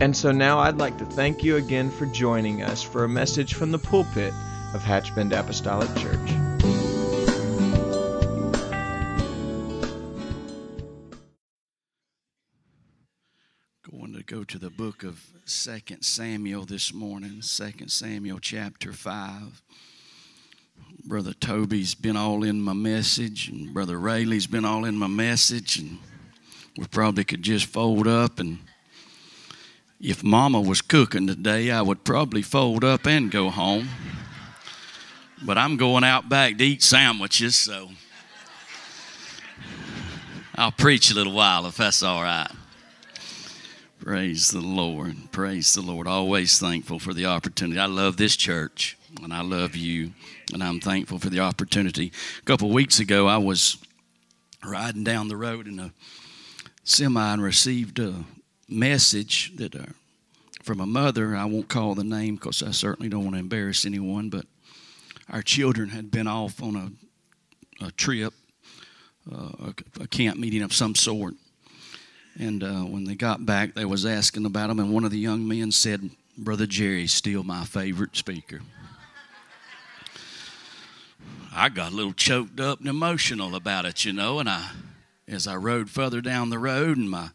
And so now I'd like to thank you again for joining us for a message from the pulpit of Hatchbend Apostolic Church. Going to go to the book of Second Samuel this morning, Second Samuel chapter 5. Brother Toby's been all in my message, and Brother Rayleigh's been all in my message, and we probably could just fold up and if mama was cooking today, I would probably fold up and go home. But I'm going out back to eat sandwiches, so I'll preach a little while if that's all right. Praise the Lord. Praise the Lord. Always thankful for the opportunity. I love this church and I love you, and I'm thankful for the opportunity. A couple weeks ago, I was riding down the road in a semi and received a uh, message that uh, from a mother. I won't call the name because I certainly don't want to embarrass anyone, but our children had been off on a, a trip, uh, a, a, camp meeting of some sort. And uh, when they got back, they was asking about them, and one of the young men said, "Brother Jerry's still my favorite speaker." I got a little choked up and emotional about it, you know, and I, as I rode further down the road, and my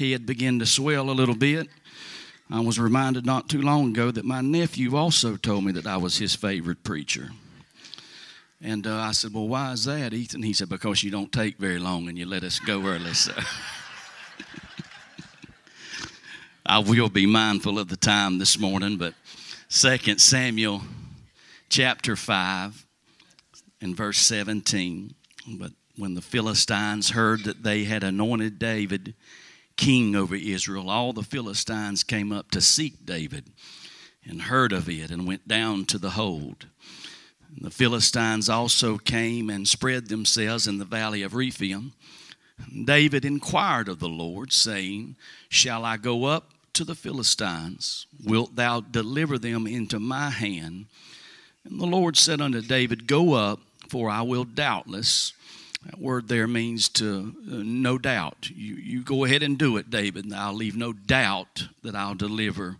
head began to swell a little bit. I was reminded not too long ago that my nephew also told me that I was his favorite preacher. And uh, I said, Well, why is that, Ethan? He said, Because you don't take very long and you let us go early. So I will be mindful of the time this morning, but 2 Samuel chapter 5 and verse 17. But when the Philistines heard that they had anointed David king over Israel, all the Philistines came up to seek David and heard of it and went down to the hold. And the Philistines also came and spread themselves in the valley of Rephaim. David inquired of the Lord, saying, Shall I go up to the Philistines? Wilt thou deliver them into my hand? And the Lord said unto David, Go up, for I will doubtless that word there means to uh, no doubt. You, you go ahead and do it, David, and I'll leave no doubt that I'll deliver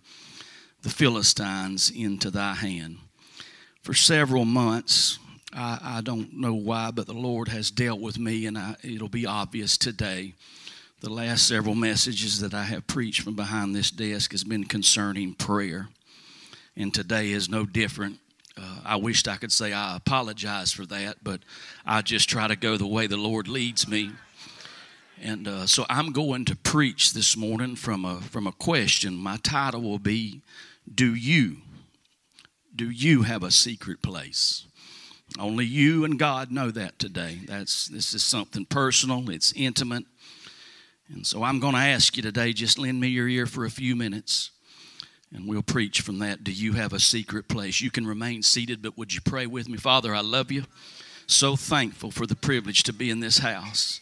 the Philistines into thy hand. For several months, I, I don't know why, but the Lord has dealt with me, and I, it'll be obvious today. The last several messages that I have preached from behind this desk has been concerning prayer, and today is no different. Uh, I wished I could say I apologize for that, but I just try to go the way the Lord leads me. And uh, so I'm going to preach this morning from a, from a question. My title will be Do You? Do you have a secret place? Only you and God know that today. That's, this is something personal, it's intimate. And so I'm going to ask you today just lend me your ear for a few minutes. And we'll preach from that. Do you have a secret place? You can remain seated, but would you pray with me? Father, I love you. So thankful for the privilege to be in this house.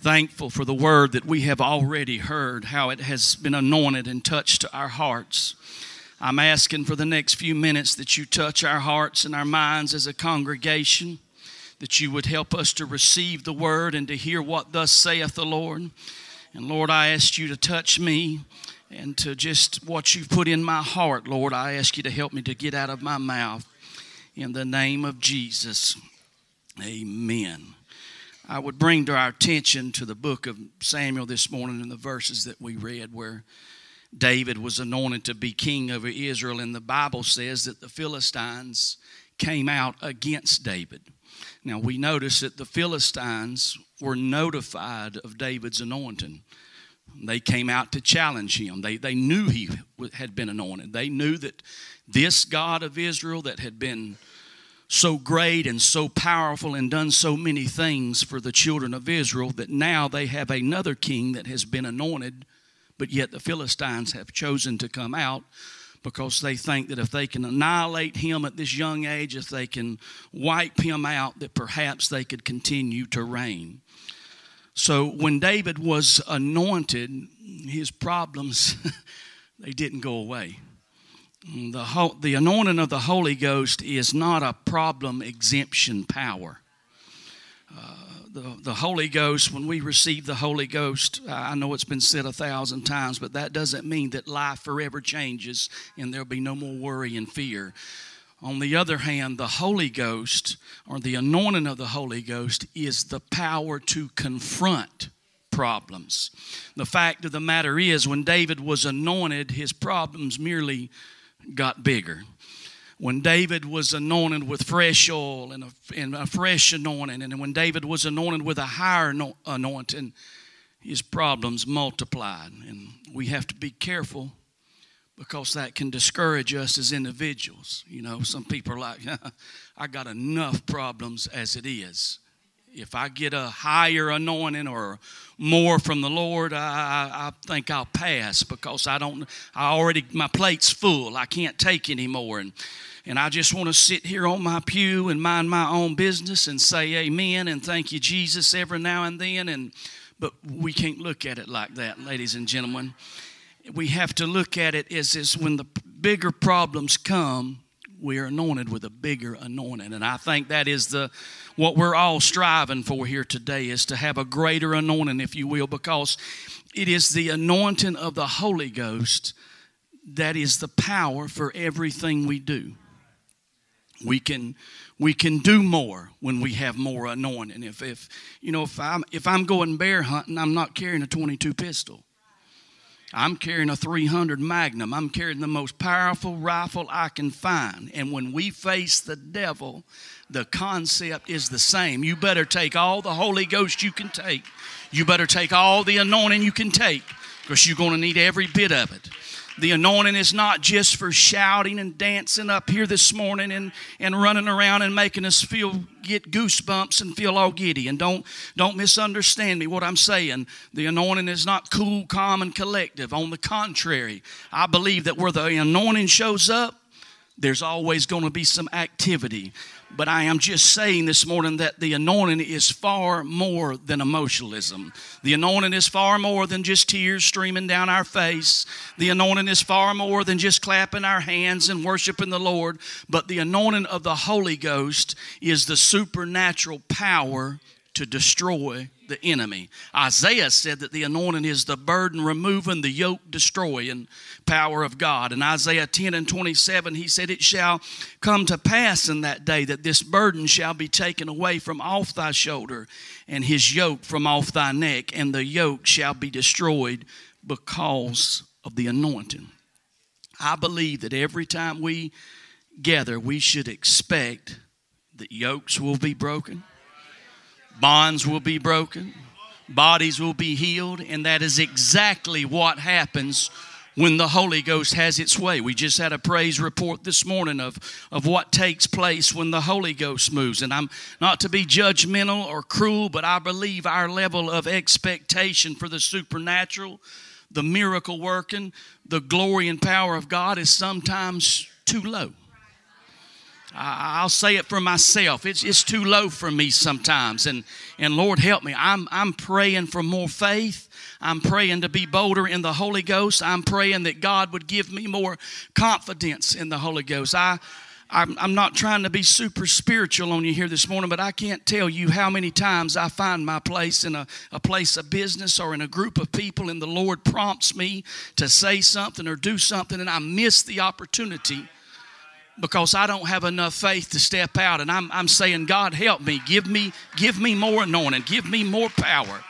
Thankful for the word that we have already heard, how it has been anointed and touched our hearts. I'm asking for the next few minutes that you touch our hearts and our minds as a congregation, that you would help us to receive the word and to hear what thus saith the Lord. And Lord, I ask you to touch me and to just what you've put in my heart, Lord. I ask you to help me to get out of my mouth. In the name of Jesus, amen. I would bring to our attention to the book of Samuel this morning and the verses that we read where David was anointed to be king over Israel, and the Bible says that the Philistines came out against David. Now we notice that the Philistines were notified of David's anointing. They came out to challenge him. They, they knew he had been anointed. They knew that this God of Israel that had been so great and so powerful and done so many things for the children of Israel that now they have another king that has been anointed But yet the Philistines have chosen to come out because they think that if they can annihilate him at this young age, if they can wipe him out, that perhaps they could continue to reign. So when David was anointed, his problems they didn't go away. The, whole, the anointing of the Holy Ghost is not a problem exemption power. Uh, the, the Holy Ghost, when we receive the Holy Ghost, I know it's been said a thousand times, but that doesn't mean that life forever changes and there'll be no more worry and fear. On the other hand, the Holy Ghost, or the anointing of the Holy Ghost, is the power to confront problems. The fact of the matter is, when David was anointed, his problems merely got bigger when David was anointed with fresh oil and a, and a fresh anointing, and when David was anointed with a higher anointing, his problems multiplied. And we have to be careful because that can discourage us as individuals. You know, some people are like, I got enough problems as it is. If I get a higher anointing or more from the Lord, I, I, think I'll pass because I don't, I already, my plate's full. I can't take anymore. And, and I just want to sit here on my pew and mind my own business and say amen and thank you, Jesus, every now and then. And, but we can't look at it like that, ladies and gentlemen. We have to look at it as, as when the bigger problems come, we are anointed with a bigger anointing. And I think that is the what we're all striving for here today is to have a greater anointing, if you will, because it is the anointing of the Holy Ghost that is the power for everything we do. We can we can do more when we have more anointing. If if you know if I'm if I'm going bear hunting, I'm not carrying a 22 pistol. I'm carrying a 300 Magnum. I'm carrying the most powerful rifle I can find. And when we face the devil, the concept is the same. You better take all the Holy Ghost you can take. You better take all the anointing you can take because you're going to need every bit of it. The anointing is not just for shouting and dancing up here this morning and, and running around and making us feel get goosebumps and feel all giddy. And don't don't misunderstand me what I'm saying. The anointing is not cool, calm, and collective. On the contrary, I believe that where the anointing shows up, there's always going to be some activity. But I am just saying this morning that the anointing is far more than emotionalism. The anointing is far more than just tears streaming down our face. The anointing is far more than just clapping our hands and worshiping the Lord. But the anointing of the Holy Ghost is the supernatural power to destroy the enemy. Isaiah said that the anointing is the burden removing, the yoke destroying power of God. In Isaiah 10 and 27, he said, It shall come to pass in that day that this burden shall be taken away from off thy shoulder, and his yoke from off thy neck, and the yoke shall be destroyed because of the anointing. I believe that every time we gather, we should expect that yokes will be broken bonds will be broken, bodies will be healed, and that is exactly what happens when the Holy Ghost has its way. We just had a praise report this morning of, of what takes place when the Holy Ghost moves. And I'm not to be judgmental or cruel, but I believe our level of expectation for the supernatural, the miracle working, the glory and power of God is sometimes too low. I'll say it for myself. It's, it's too low for me sometimes. And, and Lord, help me. I'm, I'm praying for more faith. I'm praying to be bolder in the Holy Ghost. I'm praying that God would give me more confidence in the Holy Ghost. I, I'm, I'm not trying to be super spiritual on you here this morning, but I can't tell you how many times I find my place in a, a place of business or in a group of people, and the Lord prompts me to say something or do something, and I miss the opportunity because I don't have enough faith to step out. And I'm, I'm saying, God, help me. Give me, give me more anointing. Give me more power.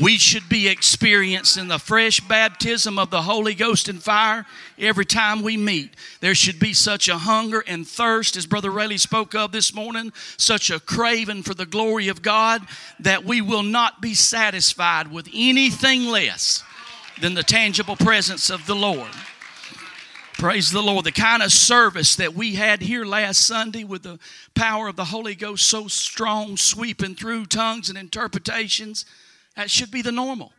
We should be experiencing the fresh baptism of the Holy Ghost and fire every time we meet. There should be such a hunger and thirst, as Brother Rayleigh spoke of this morning, such a craving for the glory of God that we will not be satisfied with anything less than the tangible presence of the Lord. Praise the Lord. The kind of service that we had here last Sunday with the power of the Holy Ghost so strong, sweeping through tongues and interpretations, that should be the normal.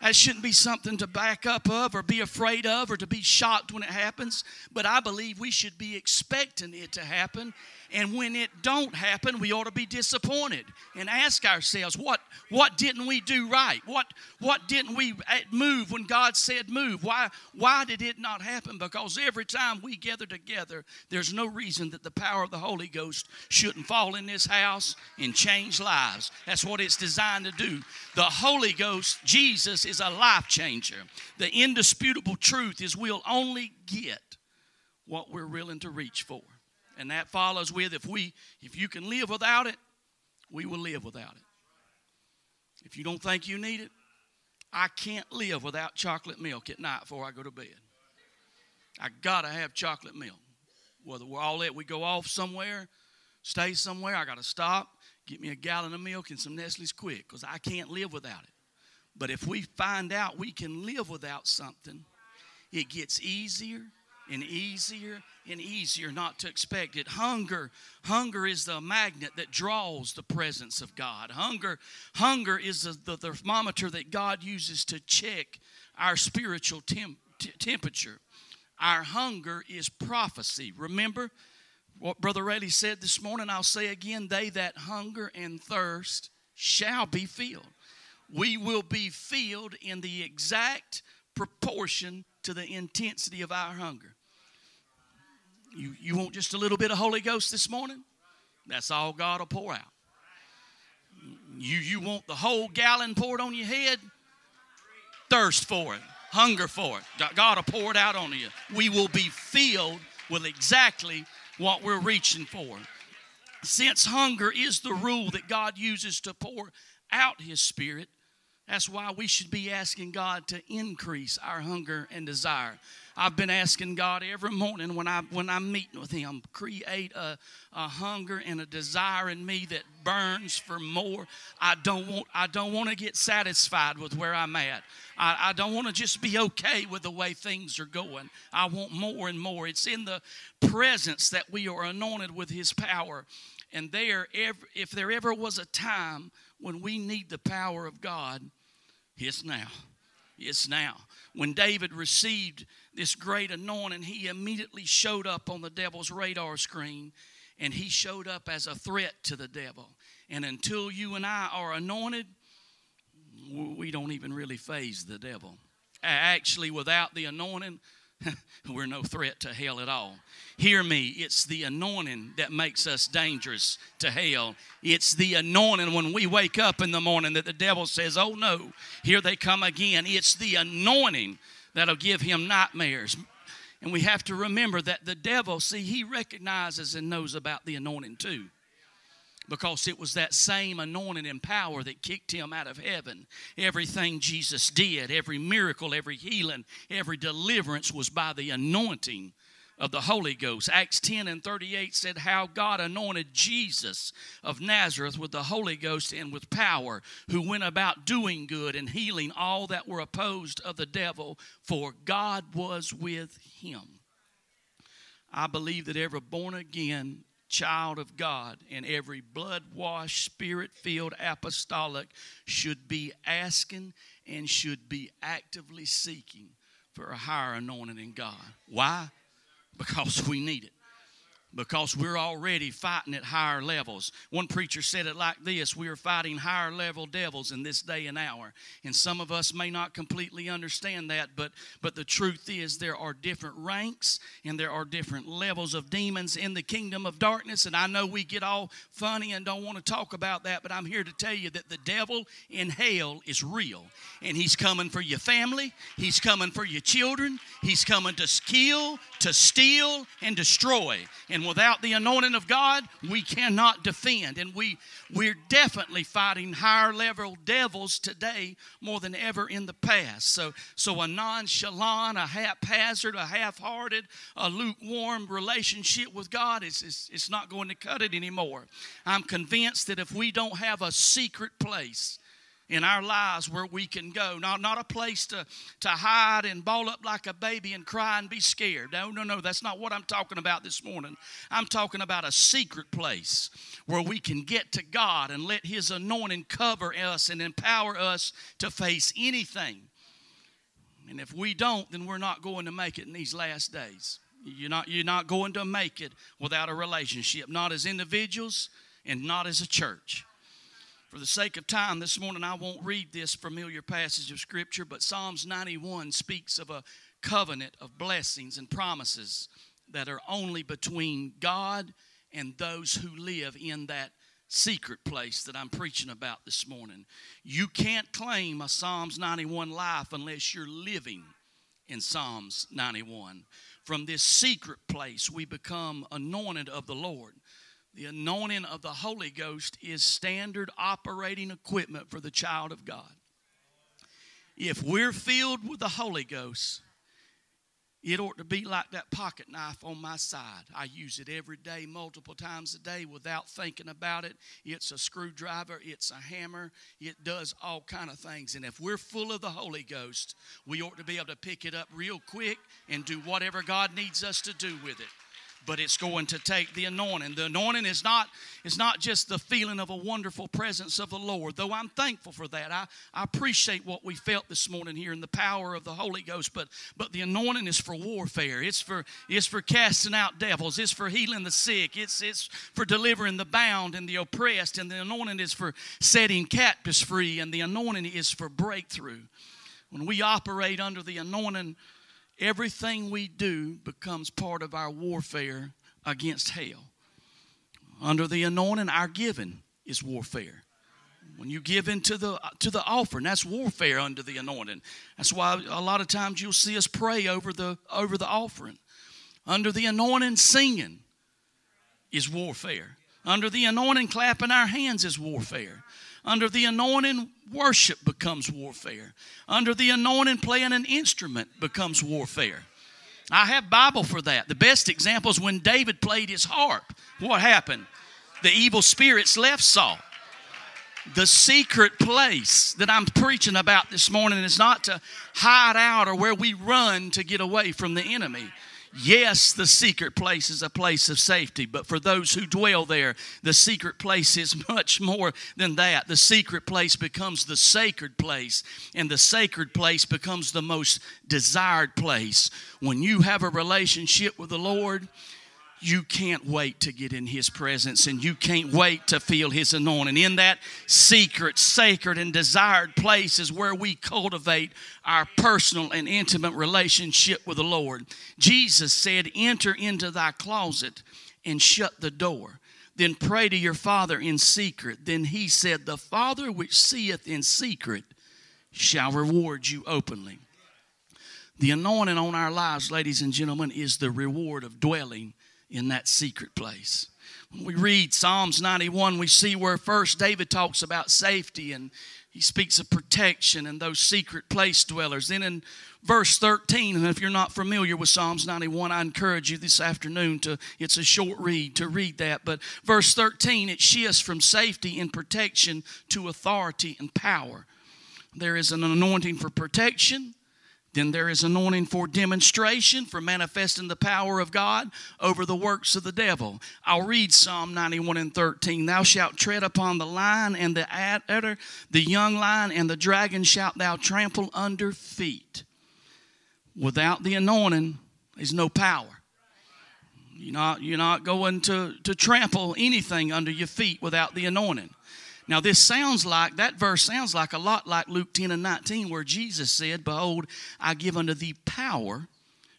That shouldn't be something to back up of or be afraid of or to be shocked when it happens. But I believe we should be expecting it to happen and when it don't happen, we ought to be disappointed and ask ourselves, what, what didn't we do right? What, what didn't we eh, move when God said move? Why, why did it not happen? Because every time we gather together, there's no reason that the power of the Holy Ghost shouldn't fall in this house and change lives. That's what it's designed to do. The Holy Ghost, Jesus, is a life changer. The indisputable truth is we'll only get what we're willing to reach for. And that follows with if we if you can live without it, we will live without it. If you don't think you need it, I can't live without chocolate milk at night before I go to bed. I gotta have chocolate milk. Whether we're all at we go off somewhere, stay somewhere, I gotta stop, get me a gallon of milk and some Nestle's Quik, because I can't live without it. But if we find out we can live without something, it gets easier and easier and easier not to expect it. Hunger, hunger is the magnet that draws the presence of God. Hunger, hunger is the, the thermometer that God uses to check our spiritual temp, t- temperature. Our hunger is prophecy. Remember what Brother Rayleigh said this morning? I'll say again, they that hunger and thirst shall be filled. We will be filled in the exact proportion to the intensity of our hunger. You, you want just a little bit of Holy Ghost this morning? That's all God will pour out. You, you want the whole gallon poured on your head? Thirst for it, hunger for it. God will pour it out on you. We will be filled with exactly what we're reaching for. Since hunger is the rule that God uses to pour out His Spirit, that's why we should be asking God to increase our hunger and desire. I've been asking God every morning when I when I'm meeting with Him, create a, a hunger and a desire in me that burns for more. I don't want I don't want to get satisfied with where I'm at. I, I don't want to just be okay with the way things are going. I want more and more. It's in the presence that we are anointed with His power. And there, if there ever was a time when we need the power of God, it's now. It's now. When David received this great anointing, he immediately showed up on the devil's radar screen and he showed up as a threat to the devil. And until you and I are anointed, we don't even really faze the devil. Actually, without the anointing, we're no threat to hell at all. Hear me, it's the anointing that makes us dangerous to hell. It's the anointing when we wake up in the morning that the devil says, Oh no, here they come again. It's the anointing that'll give him nightmares. And we have to remember that the devil, see, he recognizes and knows about the anointing too because it was that same anointing and power that kicked him out of heaven. Everything Jesus did, every miracle, every healing, every deliverance was by the anointing of the Holy Ghost. Acts 10 and 38 said how God anointed Jesus of Nazareth with the Holy Ghost and with power, who went about doing good and healing all that were opposed of the devil, for God was with him. I believe that every born again child of God and every blood washed, spirit filled apostolic should be asking and should be actively seeking for a higher anointing in God. Why? Because we need it because we're already fighting at higher levels. One preacher said it like this We are fighting higher level devils in this day and hour. And some of us may not completely understand that, but, but the truth is there are different ranks and there are different levels of demons in the kingdom of darkness. And I know we get all funny and don't want to talk about that, but I'm here to tell you that the devil in hell is real. And he's coming for your family, he's coming for your children, he's coming to kill, to steal, and destroy. And and without the anointing of God, we cannot defend. And we, we're definitely fighting higher level devils today more than ever in the past. So, so a nonchalant, a haphazard, a half hearted, a lukewarm relationship with God is, is, it's not going to cut it anymore. I'm convinced that if we don't have a secret place, in our lives where we can go. Not, not a place to, to hide and ball up like a baby and cry and be scared. No, no, no. That's not what I'm talking about this morning. I'm talking about a secret place where we can get to God and let His anointing cover us and empower us to face anything. And if we don't, then we're not going to make it in these last days. You're not, you're not going to make it without a relationship, not as individuals and not as a church. For the sake of time this morning, I won't read this familiar passage of Scripture, but Psalms 91 speaks of a covenant of blessings and promises that are only between God and those who live in that secret place that I'm preaching about this morning. You can't claim a Psalms 91 life unless you're living in Psalms 91. From this secret place, we become anointed of the Lord. The anointing of the Holy Ghost is standard operating equipment for the child of God. If we're filled with the Holy Ghost, it ought to be like that pocket knife on my side. I use it every day, multiple times a day without thinking about it. It's a screwdriver, it's a hammer, it does all kind of things. And if we're full of the Holy Ghost, we ought to be able to pick it up real quick and do whatever God needs us to do with it but it's going to take the anointing. The anointing is not, is not just the feeling of a wonderful presence of the Lord, though I'm thankful for that. I, I appreciate what we felt this morning here in the power of the Holy Ghost, but, but the anointing is for warfare. It's for, it's for casting out devils. It's for healing the sick. It's, it's for delivering the bound and the oppressed. And the anointing is for setting captives free. And the anointing is for breakthrough. When we operate under the anointing, Everything we do becomes part of our warfare against hell. Under the anointing, our giving is warfare. When you give into the to the offering, that's warfare under the anointing. That's why a lot of times you'll see us pray over the over the offering. Under the anointing, singing is warfare. Under the anointing, clapping our hands is warfare. Under the anointing, worship becomes warfare. Under the anointing, playing an instrument becomes warfare. I have Bible for that. The best example is when David played his harp. What happened? The evil spirits left Saul. The secret place that I'm preaching about this morning is not to hide out or where we run to get away from the enemy. Yes, the secret place is a place of safety, but for those who dwell there, the secret place is much more than that. The secret place becomes the sacred place, and the sacred place becomes the most desired place. When you have a relationship with the Lord, you can't wait to get in His presence and you can't wait to feel His anointing. In that secret, sacred, and desired place is where we cultivate our personal and intimate relationship with the Lord. Jesus said, Enter into thy closet and shut the door. Then pray to your Father in secret. Then He said, The Father which seeth in secret shall reward you openly. The anointing on our lives, ladies and gentlemen, is the reward of dwelling in that secret place. When we read Psalms 91, we see where first David talks about safety and he speaks of protection and those secret place dwellers. Then in verse 13, and if you're not familiar with Psalms 91, I encourage you this afternoon to, it's a short read, to read that. But verse 13, it shifts from safety and protection to authority and power. There is an anointing for protection, then there is anointing for demonstration, for manifesting the power of God over the works of the devil. I'll read Psalm 91 and 13. Thou shalt tread upon the lion and the adder, the young lion and the dragon shalt thou trample under feet. Without the anointing, there's no power. You're not, you're not going to, to trample anything under your feet without the anointing. Now, this sounds like, that verse sounds like a lot like Luke 10 and 19, where Jesus said, Behold, I give unto thee power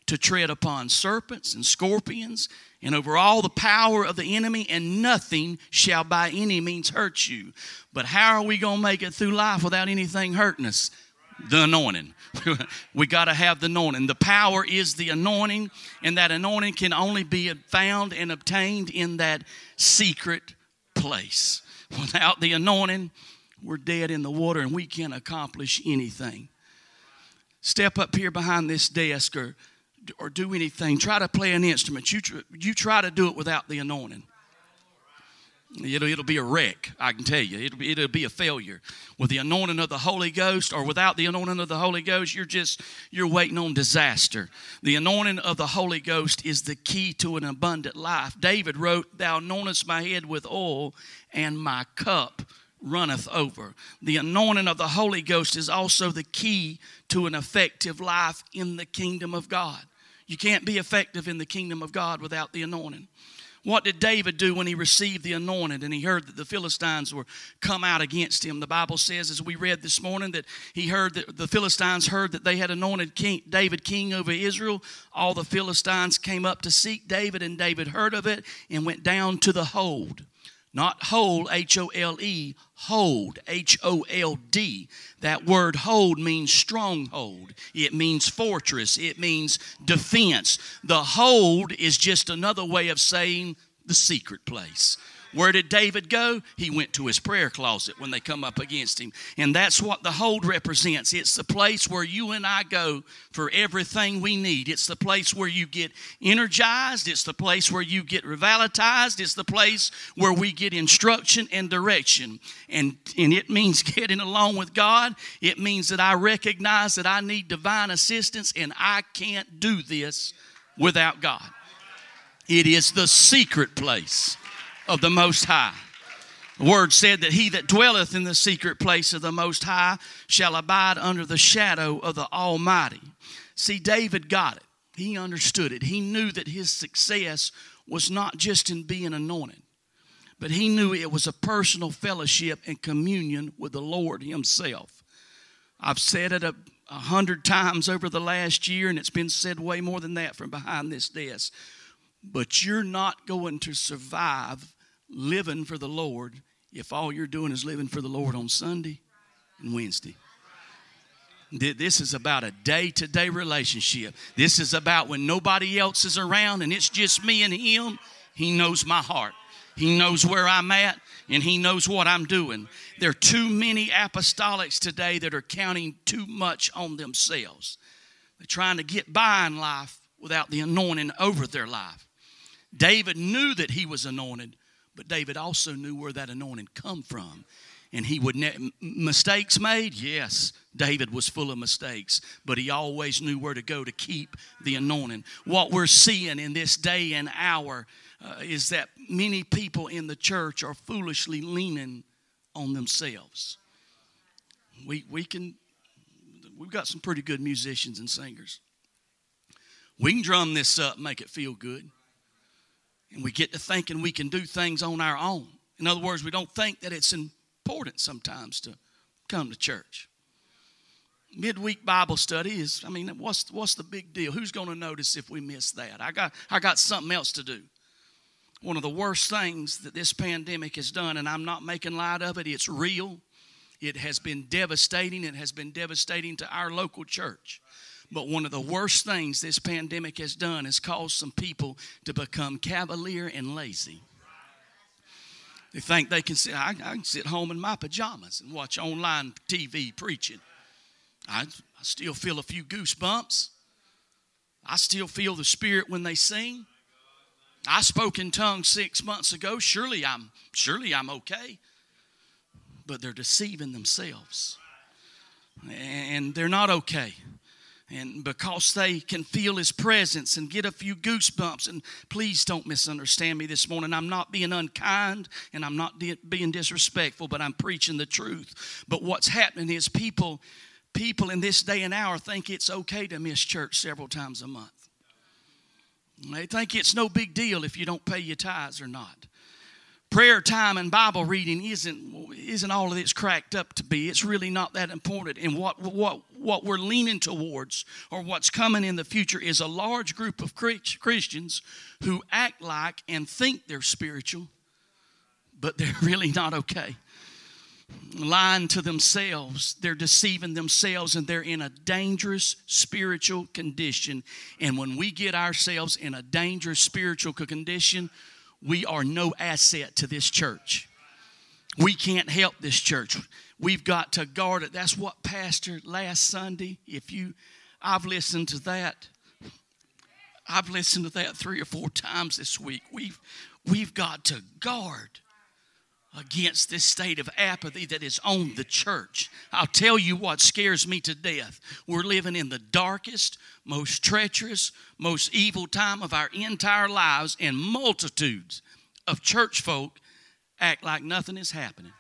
to tread upon serpents and scorpions and over all the power of the enemy, and nothing shall by any means hurt you. But how are we going to make it through life without anything hurting us? The anointing. we got to have the anointing. The power is the anointing, and that anointing can only be found and obtained in that secret place. Without the anointing, we're dead in the water and we can't accomplish anything. Step up here behind this desk or, or do anything. Try to play an instrument. You, tr- you try to do it without the anointing. It'll, it'll be a wreck, I can tell you. It'll be, it'll be a failure. With the anointing of the Holy Ghost or without the anointing of the Holy Ghost, you're just, you're waiting on disaster. The anointing of the Holy Ghost is the key to an abundant life. David wrote, Thou anointest my head with oil, and my cup runneth over. The anointing of the Holy Ghost is also the key to an effective life in the kingdom of God. You can't be effective in the kingdom of God without the anointing. What did David do when he received the anointing and he heard that the Philistines were come out against him? The Bible says, as we read this morning, that he heard that the Philistines heard that they had anointed king, David king over Israel. All the Philistines came up to seek David, and David heard of it and went down to the hold. Not hold, H O L E, hold, H O L D. That word hold means stronghold. It means fortress. It means defense. The hold is just another way of saying the secret place. Where did David go? He went to his prayer closet when they come up against him. And that's what the hold represents. It's the place where you and I go for everything we need. It's the place where you get energized. It's the place where you get revitalized. It's the place where we get instruction and direction. And, and it means getting along with God. It means that I recognize that I need divine assistance and I can't do this without God. It is the secret place of the Most High. The word said that he that dwelleth in the secret place of the Most High shall abide under the shadow of the Almighty. See, David got it. He understood it. He knew that his success was not just in being anointed, but he knew it was a personal fellowship and communion with the Lord Himself. I've said it a, a hundred times over the last year, and it's been said way more than that from behind this desk. But you're not going to survive living for the Lord if all you're doing is living for the Lord on Sunday and Wednesday. This is about a day to day relationship. This is about when nobody else is around and it's just me and Him. He knows my heart, He knows where I'm at, and He knows what I'm doing. There are too many apostolics today that are counting too much on themselves. They're trying to get by in life without the anointing over their life. David knew that he was anointed, but David also knew where that anointing come from. And he would ne- mistakes made, yes. David was full of mistakes, but he always knew where to go to keep the anointing. What we're seeing in this day and hour uh, is that many people in the church are foolishly leaning on themselves. We we can we've got some pretty good musicians and singers. We can drum this up, make it feel good. And we get to thinking we can do things on our own. In other words, we don't think that it's important sometimes to come to church. Midweek Bible study is, I mean, what's, what's the big deal? Who's going to notice if we miss that? I got, I got something else to do. One of the worst things that this pandemic has done, and I'm not making light of it, it's real. It has been devastating. It has been devastating to our local church. But one of the worst things this pandemic has done is caused some people to become cavalier and lazy. They think they can sit, I, I can sit home in my pajamas and watch online TV preaching. I, I still feel a few goosebumps. I still feel the Spirit when they sing. I spoke in tongues six months ago. Surely I'm surely I'm okay. But they're deceiving themselves. And they're not okay and because they can feel his presence and get a few goosebumps and please don't misunderstand me this morning. I'm not being unkind and i'm not being disrespectful but i'm preaching the truth. But what's happening is people people in this day and hour think it's okay to miss church several times a month. They think it's no big deal if you don't pay your tithes or not prayer time and bible reading isn't isn't all that it's cracked up to be. It's really not that important. And what what what we're leaning towards or what's coming in the future is a large group of christians who act like and think they're spiritual but they're really not okay. Lying to themselves they're deceiving themselves and they're in a dangerous spiritual condition. And when we get ourselves in a dangerous spiritual condition we are no asset to this church. We can't help this church. We've got to guard it. That's what Pastor last Sunday, if you, I've listened to that. I've listened to that three or four times this week. We've, we've got to guard against this state of apathy that is on the church. I'll tell you what scares me to death. We're living in the darkest, most treacherous, most evil time of our entire lives, and multitudes of church folk act like nothing is happening.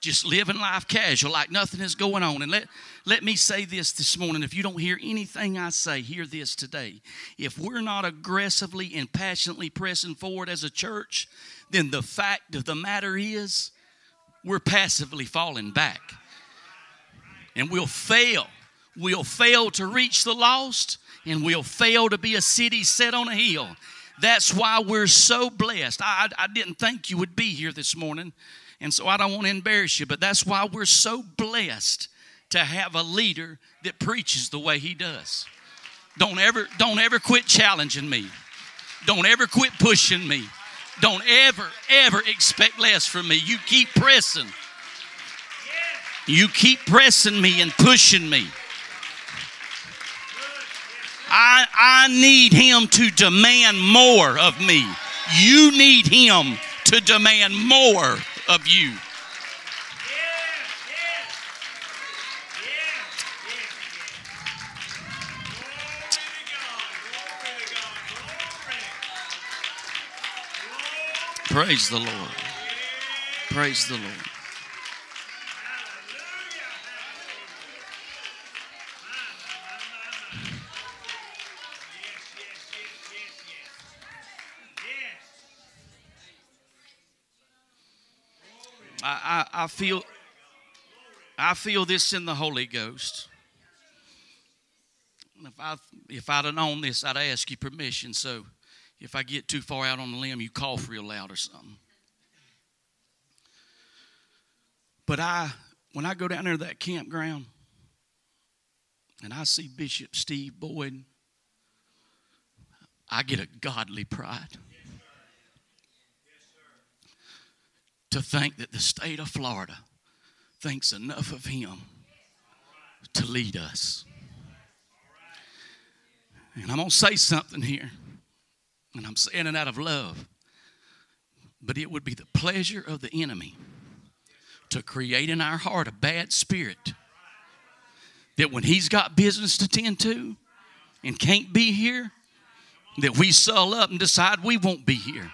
Just living life casual, like nothing is going on. And let, let me say this this morning. If you don't hear anything I say, hear this today. If we're not aggressively and passionately pressing forward as a church, then the fact of the matter is we're passively falling back. And we'll fail. We'll fail to reach the lost, and we'll fail to be a city set on a hill. That's why we're so blessed. I, I didn't think you would be here this morning, and so I don't want to embarrass you, but that's why we're so blessed to have a leader that preaches the way he does. Don't ever, don't ever quit challenging me. Don't ever quit pushing me. Don't ever, ever expect less from me. You keep pressing. You keep pressing me and pushing me. I, I need him to demand more of me. You need him to demand more of you. Praise the Lord. Praise the Lord. I, feel I feel this in the Holy Ghost. If I if I'd have known this, I'd ask you permission. So if I get too far out on the limb, you cough real loud or something. But I, when I go down there to that campground and I see Bishop Steve Boyd, I get a godly pride. To think that the state of Florida thinks enough of him to lead us. And I'm going to say something here. And I'm saying it out of love. But it would be the pleasure of the enemy to create in our heart a bad spirit that when he's got business to tend to and can't be here, that we sull up and decide we won't be here.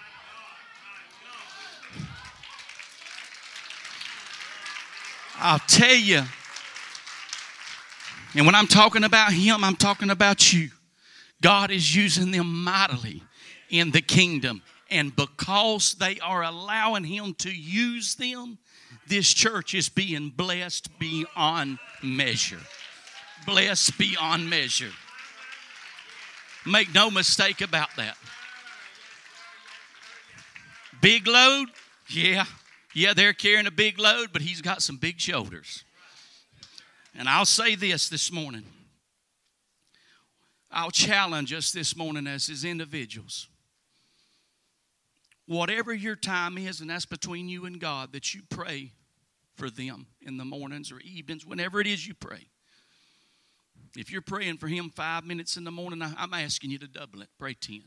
I'll tell you, and when I'm talking about him, I'm talking about you. God is using them mightily in the kingdom. And because they are allowing Him to use them, this church is being blessed beyond measure. Blessed beyond measure. Make no mistake about that. Big load? Yeah. Yeah, they're carrying a big load, but he's got some big shoulders. And I'll say this this morning. I'll challenge us this morning as his individuals whatever your time is, and that's between you and God, that you pray for them in the mornings or evenings, whenever it is you pray. If you're praying for him five minutes in the morning, I'm asking you to double it. Pray 10.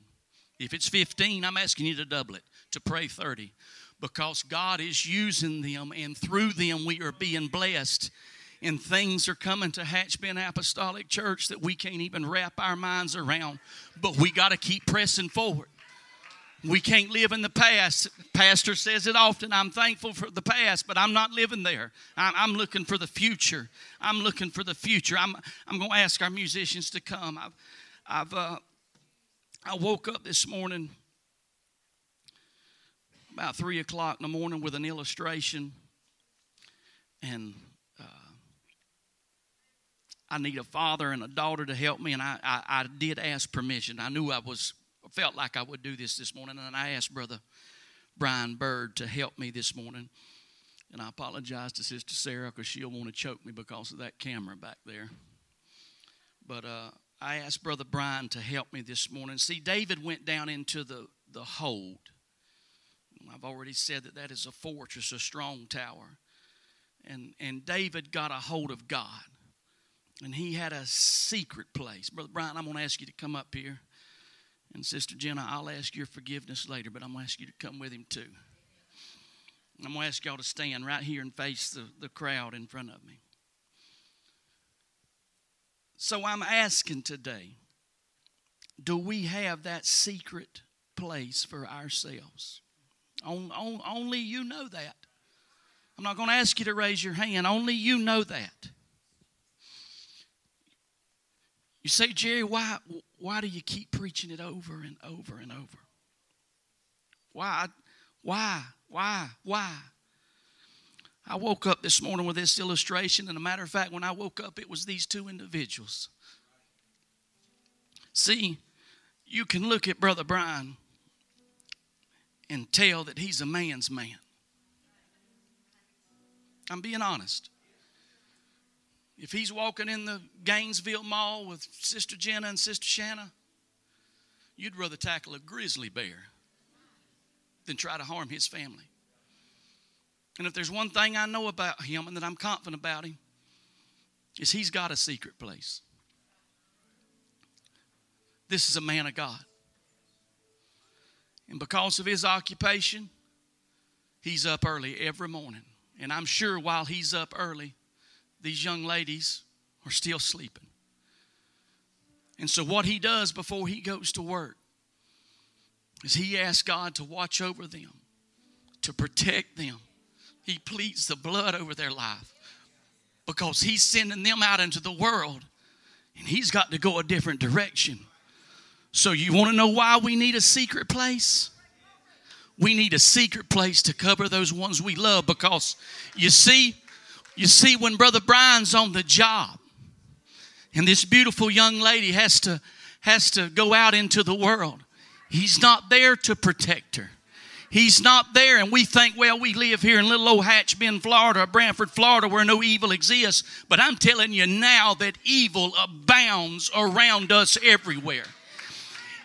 If it's 15, I'm asking you to double it, to pray 30. Because God is using them, and through them, we are being blessed. And things are coming to Hatchbend Apostolic Church that we can't even wrap our minds around. But we got to keep pressing forward. We can't live in the past. Pastor says it often. I'm thankful for the past, but I'm not living there. I'm, looking for the future. I'm looking for the future. I'm, I'm going to ask our musicians to come. I've, I've, uh, I woke up this morning about three o'clock in the morning with an illustration, and uh, I need a father and a daughter to help me. And I, I, I did ask permission. I knew I was felt like I would do this this morning, and I asked Brother Brian Bird to help me this morning. And I apologize to Sister Sarah because she'll want to choke me because of that camera back there. But uh, I asked Brother Brian to help me this morning. See, David went down into the, the hold. I've already said that that is a fortress, a strong tower. And, and David got a hold of God. And he had a secret place. Brother Brian, I'm going to ask you to come up here. And Sister Jenna, I'll ask your forgiveness later, but I'm going to ask you to come with him too. I'm going to ask y'all to stand right here and face the, the crowd in front of me. So I'm asking today do we have that secret place for ourselves? On, on, only you know that. I'm not going to ask you to raise your hand, only you know that. You say, Jerry, why, why do you keep preaching it over and over and over? Why? Why? Why? Why? I woke up this morning with this illustration, and a matter of fact, when I woke up, it was these two individuals. See, you can look at Brother Brian and tell that he's a man's man. I'm being honest. If he's walking in the Gainesville Mall with Sister Jenna and Sister Shanna, you'd rather tackle a grizzly bear than try to harm his family. And if there's one thing I know about him and that I'm confident about him, is he's got a secret place. This is a man of God. And because of his occupation, he's up early every morning. And I'm sure while he's up early, these young ladies are still sleeping. And so, what he does before he goes to work is he asks God to watch over them, to protect them. He pleads the blood over their life because he's sending them out into the world and he's got to go a different direction. So, you want to know why we need a secret place? We need a secret place to cover those ones we love because you see, you see, when Brother Brian's on the job and this beautiful young lady has to, has to go out into the world, he's not there to protect her. He's not there, and we think, well, we live here in little old Hatch Bend, Florida, or Branford, Florida, where no evil exists. But I'm telling you now that evil abounds around us everywhere.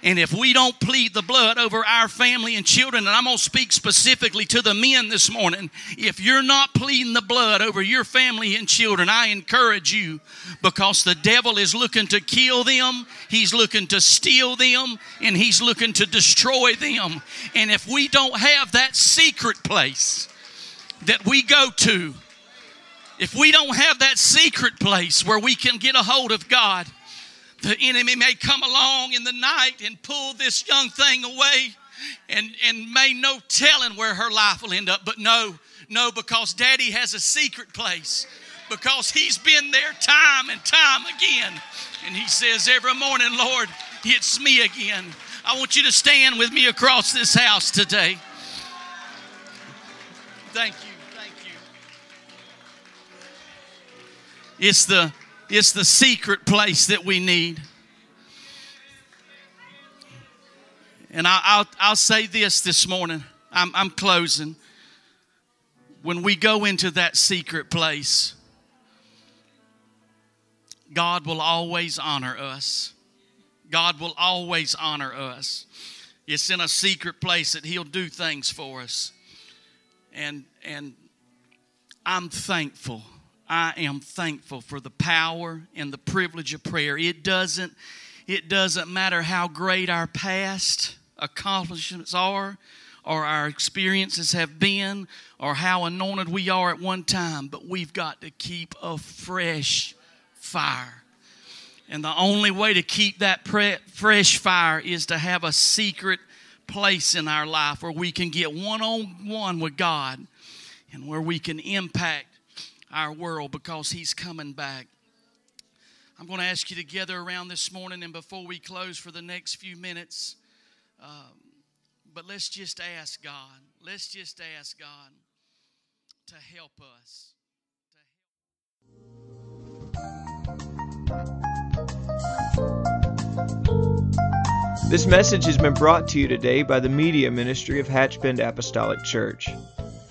And if we don't plead the blood over our family and children, and I'm going to speak specifically to the men this morning, if you're not pleading the blood over your family and children, I encourage you because the devil is looking to kill them, he's looking to steal them, and he's looking to destroy them. And if we don't have that secret place that we go to, if we don't have that secret place where we can get a hold of God, the enemy may come along in the night and pull this young thing away and, and may no telling where her life will end up. But no, no, because daddy has a secret place. Because he's been there time and time again. And he says every morning, Lord, it's me again. I want you to stand with me across this house today. Thank you. Thank you. It's the it's the secret place that we need. And I, will I'll say this this morning. I'm, I'm closing. When we go into that secret place, God will always honor us. God will always honor us. It's in a secret place that He'll do things for us. And, and I'm thankful I am thankful for the power and the privilege of prayer. It doesn't, it doesn't matter how great our past accomplishments are, or our experiences have been, or how anointed we are at one time, but we've got to keep a fresh fire. And the only way to keep that pre- fresh fire is to have a secret place in our life where we can get one on one with God and where we can impact our world because He's coming back. I'm going to ask you to gather around this morning, and before we close for the next few minutes, um, but let's just ask God. Let's just ask God to help us. This message has been brought to you today by the Media Ministry of Hatchbend Apostolic Church.